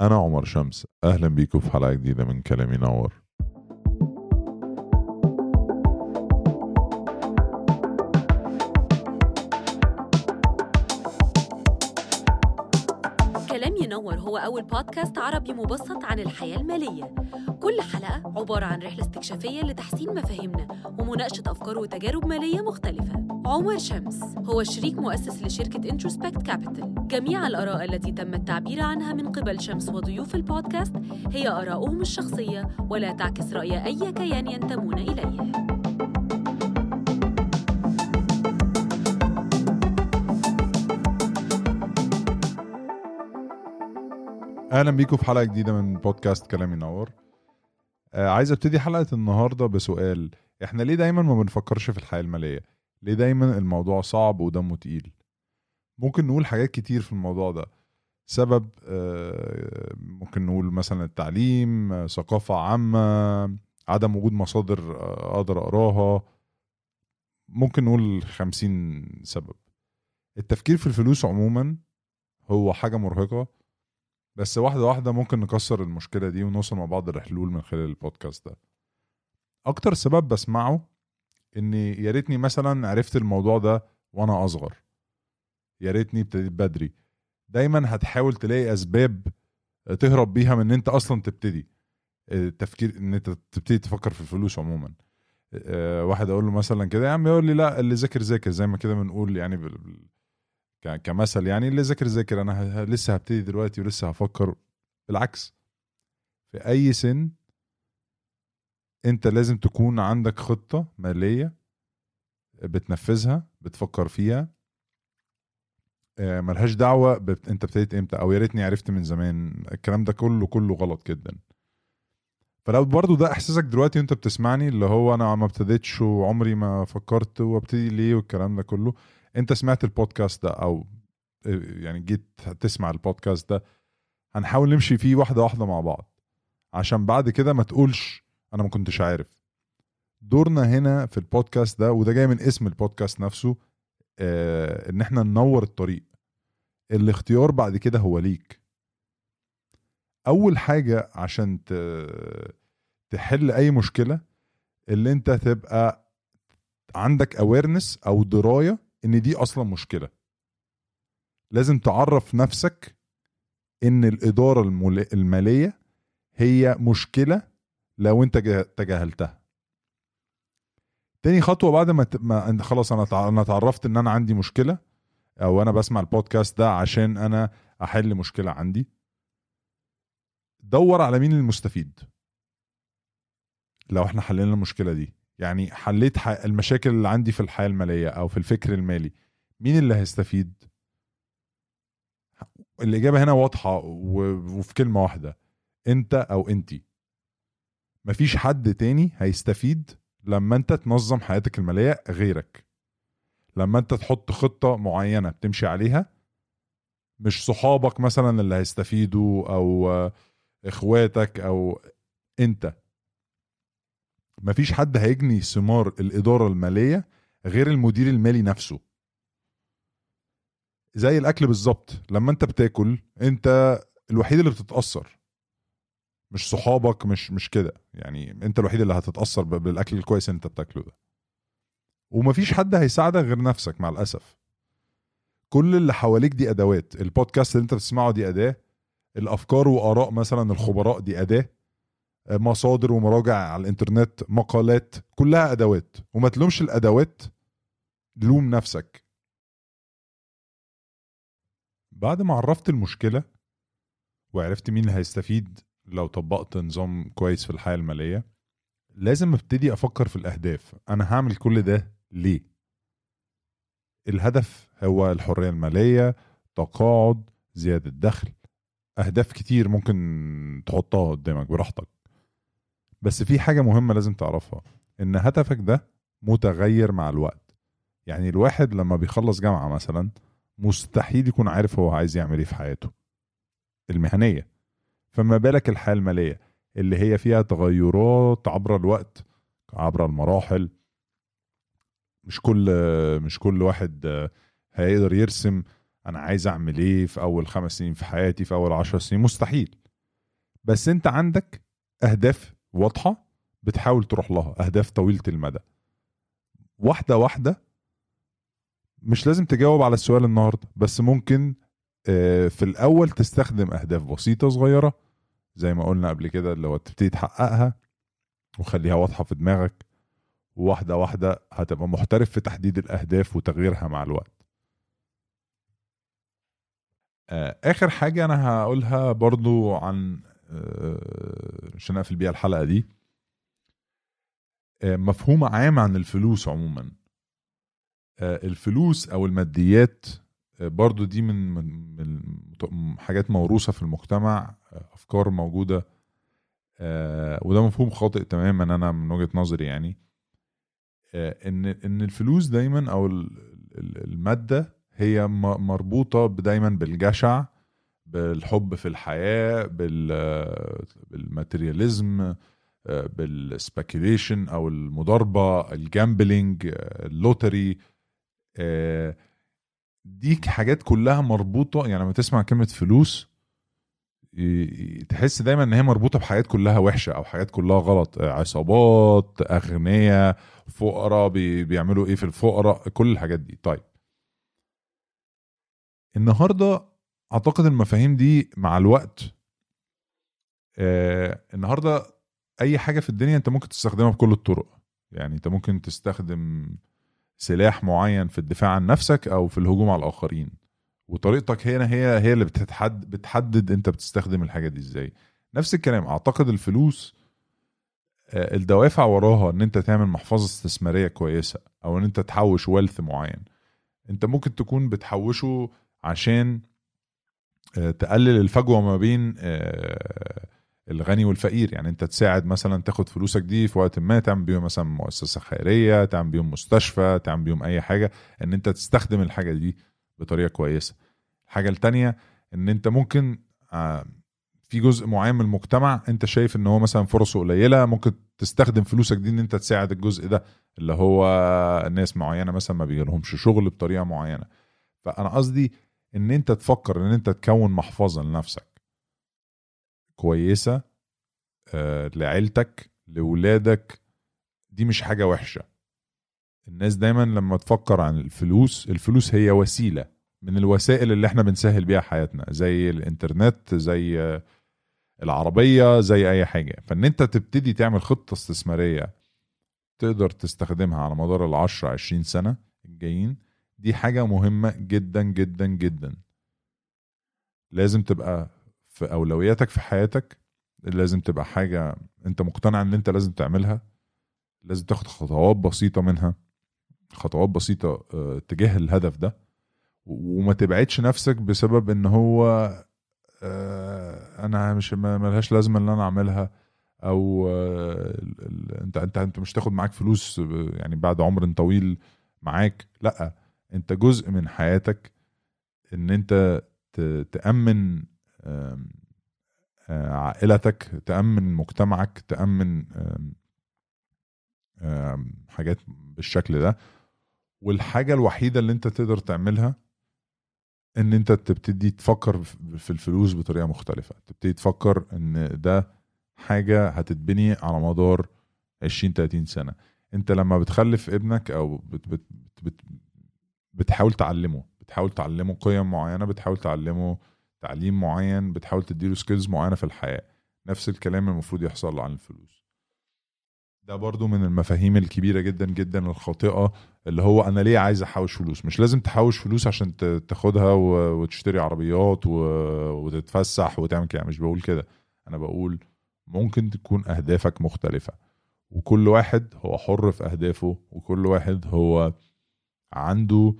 أنا عمر شمس أهلا بيكم في حلقة جديدة من كلام ينور. هو أول بودكاست عربي مبسط عن الحياة المالية. كل حلقة عبارة عن رحلة استكشافية لتحسين مفاهيمنا ومناقشة أفكار وتجارب مالية مختلفة. عمر شمس هو شريك مؤسس لشركة Introspect Capital جميع الآراء التي تم التعبير عنها من قبل شمس وضيوف البودكاست هي آراؤهم الشخصية ولا تعكس رأي أي كيان ينتمون إليه أهلا بيكم في حلقة جديدة من بودكاست كلامي نور. آه عايز أبتدي حلقة النهاردة بسؤال إحنا ليه دايما ما بنفكرش في الحياة المالية؟ ليه دايما الموضوع صعب ودمه تقيل؟ ممكن نقول حاجات كتير في الموضوع ده. سبب آه ممكن نقول مثلا التعليم ثقافة عامة عدم وجود مصادر آه، أقدر أقراها. ممكن نقول خمسين سبب. التفكير في الفلوس عموما هو حاجة مرهقة. بس واحدة واحدة ممكن نكسر المشكلة دي ونوصل مع بعض لحلول من خلال البودكاست ده. أكتر سبب بسمعه إني يا ريتني مثلا عرفت الموضوع ده وأنا أصغر. يا ريتني ابتديت بدري. دايما هتحاول تلاقي أسباب تهرب بيها من إن أنت أصلا تبتدي. التفكير إن أنت تبتدي تفكر في الفلوس عموما. أه، واحد أقول له مثلا كده يا عم يقول لي لا اللي ذاكر ذاكر. زي ما كده بنقول يعني كمثل يعني اللي ذاكر ذاكر أنا لسه هبتدي دلوقتي ولسه هفكر بالعكس. في أي سن أنت لازم تكون عندك خطة مالية بتنفذها بتفكر فيها. آه، ملهاش دعوة بت... أنت ابتديت إمتى أو يا ريتني عرفت من زمان. الكلام ده كله كله غلط جدا. فلو برضو ده إحساسك دلوقتي وأنت بتسمعني اللي هو أنا ما ابتديتش وعمري ما فكرت وأبتدي ليه والكلام ده كله انت سمعت البودكاست ده أو يعني جيت تسمع البودكاست ده هنحاول نمشي فيه واحدة واحدة مع بعض. عشان بعد كده ما تقولش أنا ما كنتش عارف. دورنا هنا في البودكاست ده وده جاي من اسم البودكاست نفسه آه إن إحنا ننور الطريق. الاختيار بعد كده هو ليك. أول حاجة عشان تحل أي مشكلة اللي أنت تبقى عندك اويرنس أو دراية إن دي أصلا مشكلة. لازم تعرف نفسك إن الإدارة المالية هي مشكلة لو أنت تجاهلتها. تاني خطوة بعد ما خلاص أنا أنا اتعرفت إن أنا عندي مشكلة أو أنا بسمع البودكاست ده عشان أنا أحل مشكلة عندي. دور على مين المستفيد. لو إحنا حلينا المشكلة دي. يعني حليت المشاكل اللي عندي في الحياة المالية أو في الفكر المالي مين اللي هيستفيد؟ الإجابة هنا واضحة وفي كلمة واحدة أنت أو انتي مفيش حد تاني هيستفيد لما أنت تنظم حياتك المالية غيرك. لما أنت تحط خطة معينة بتمشي عليها مش صحابك مثلا اللي هيستفيدوا أو إخواتك أو أنت. مفيش حد هيجني ثمار الإدارة المالية غير المدير المالي نفسه. زي الأكل بالظبط. لما أنت بتاكل أنت الوحيد اللي بتتأثر. مش صحابك مش مش كده. يعني أنت الوحيد اللي هتتأثر بالأكل الكويس اللي أنت بتاكله ده. ومفيش حد هيساعدك غير نفسك مع الأسف. كل اللي حواليك دي أدوات. البودكاست اللي أنت بتسمعه دي أداة. الأفكار وآراء مثلا الخبراء دي أداة. مصادر ومراجع على الإنترنت مقالات كلها أدوات. وما تلومش الأدوات لوم نفسك. بعد ما عرفت المشكلة وعرفت مين اللي هيستفيد لو طبقت نظام كويس في الحياة المالية لازم أبتدي أفكر في الأهداف. أنا هعمل كل ده ليه؟ الهدف هو الحرية المالية تقاعد زيادة دخل. أهداف كتير ممكن تحطها قدامك براحتك. بس في حاجة مهمة لازم تعرفها إن هدفك ده متغير مع الوقت. يعني الواحد لما بيخلص جامعة مثلا مستحيل يكون عارف هو عايز يعمل إيه في حياته. المهنية. فما بالك الحياة المالية اللي هي فيها تغيرات عبر الوقت عبر المراحل. مش كل مش كل واحد هيقدر يرسم أنا عايز أعمل إيه في أول خمس سنين في حياتي في أول عشر سنين. مستحيل. بس أنت عندك أهداف واضحة بتحاول تروح لها أهداف طويلة المدى. واحدة واحدة مش لازم تجاوب على السؤال النهارده بس ممكن آه، في الأول تستخدم أهداف بسيطة صغيرة زي ما قلنا قبل كده اللي هو تبتدي تحققها وخليها واضحة في دماغك. وواحده واحدة هتبقى محترف في تحديد الأهداف وتغييرها مع الوقت. آه، آخر حاجة أنا هقولها برضو عن آه، عشان اقفل بيها الحلقة دي. آه، مفهوم عام عن الفلوس عموما. آه، الفلوس أو الماديات آه، برضو دي من من حاجات موروثة في المجتمع آه، أفكار موجودة. آه، وده مفهوم خاطئ تماما أنا من وجهة نظري يعني. آه، إن إن الفلوس دايما أو ال- ال- المادة هي مربوطة دايما بالجشع بالحب في الحياة بال بال materialism آه، بال speculation أو المضاربة ال gambling ال lottery آه، دي حاجات كلها مربوطة يعني لما تسمع كلمة فلوس تحس دايما إن هي مربوطة بحاجات كلها وحشة أو حاجات كلها غلط عصابات أغنياء فقراء بي- بيعملوا إيه في الفقراء كل الحاجات دي. طيب. النهارده أعتقد المفاهيم دي مع الوقت آه النهارده أي حاجة في الدنيا أنت ممكن تستخدمها بكل الطرق. يعني أنت ممكن تستخدم سلاح معين في الدفاع عن نفسك أو في الهجوم على الآخرين. وطريقتك هنا هي هي اللي بتتحدد بتحدد أنت بتستخدم الحاجة دي إزاي. نفس الكلام أعتقد الفلوس آه، الدوافع وراها إن أنت تعمل محفظة استثمارية كويسة أو إن أنت تحوش ويلث معين. أنت ممكن تكون بتحوشه عشان تقلل الفجوة ما بين آه، الغني والفقير. يعني انت تساعد مثلا تاخد فلوسك دي في وقت ما تعمل بيهم مثلا مؤسسة خيرية تعمل بيهم مستشفى تعمل بيهم أي حاجة إن انت تستخدم الحاجة دي بطريقة كويسة. الحاجة التانية إن انت ممكن آه، في جزء معين من المجتمع انت شايف إن هو مثلا فرصه قليلة ممكن تستخدم فلوسك دي إن انت تساعد الجزء ده اللي هو ناس معينة مثلا ما بيجيلهمش شغل بطريقة معينة. فأنا قصدي إن أنت تفكر إن أنت تكون محفظة لنفسك. كويسة آه، لعيلتك لولادك. دي مش حاجة وحشة. الناس دايما لما تفكر عن الفلوس الفلوس هي وسيلة من الوسائل اللي إحنا بنسهل بيها حياتنا زي الإنترنت زي آه، العربية زي أي حاجة. فإن أنت تبتدي تعمل خطة استثمارية تقدر تستخدمها على مدار العشرة عشرين سنة الجايين دي حاجة مهمة جدا جدا جدا. لازم تبقى في أولوياتك في حياتك لازم تبقى حاجة أنت مقتنع إن أنت لازم تعملها. لازم تاخد خطوات بسيطة منها خطوات بسيطة آه، تجاه الهدف ده. وما تبعدش نفسك بسبب إن هو آه، أنا مش ملهاش لازمة ان أنا أعملها. أو آه، أنت أنت أنت مش تاخد معاك فلوس يعني بعد عمر طويل معاك. لأ انت جزء من حياتك ان انت تأمن عائلتك تأمن مجتمعك تأمن حاجات بالشكل ده. والحاجة الوحيدة اللي انت تقدر تعملها ان انت تبتدي تفكر في الفلوس بطريقة مختلفة. تبتدي تفكر ان ده حاجة هتتبني على مدار 20 30 سنة. انت لما بتخلف ابنك أو بت بت بت بتحاول تعلمه بتحاول تعلمه قيم معينة بتحاول تعلمه تعليم معين بتحاول تديله سكيلز معينة في الحياة. نفس الكلام المفروض يحصل عن الفلوس. ده برضو من المفاهيم الكبيرة جدا جدا الخاطئة اللي هو أنا ليه عايز أحوش فلوس؟ مش لازم تحوش فلوس عشان تاخدها وتشتري عربيات وتتفسح وتعمل كده مش بقول كده. أنا بقول ممكن تكون أهدافك مختلفة وكل واحد هو حر في أهدافه وكل واحد هو عنده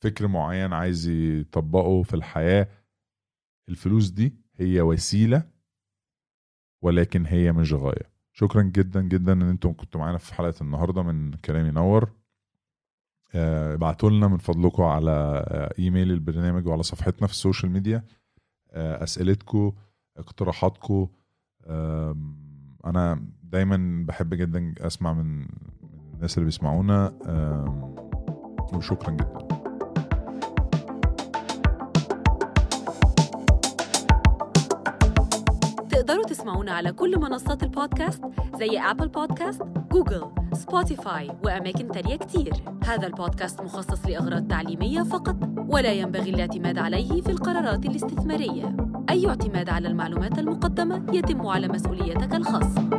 فكر معين عايز يطبقه في الحياة الفلوس دي هي وسيلة ولكن هي مش غاية. شكرا جدا جدا إن أنتم كنتوا معانا في حلقة النهارده من كلام ينور. آه، ابعتوا لنا من فضلكم على آه، إيميل البرنامج وعلى صفحتنا في ال social media. آه، أسئلتكم اقتراحاتكم أنا دايما بحب جدا أسمع من الناس اللي بيسمعونا. وشكرا جدا. تسمعونا على كل منصات البودكاست زي Apple Podcast، Google، Spotify وأماكن تانية كتير. هذا البودكاست مخصص لأغراض تعليمية فقط ولا ينبغي الاعتماد عليه في القرارات الاستثمارية. أي اعتماد على المعلومات المقدمة يتم على مسؤوليتك الخاصة.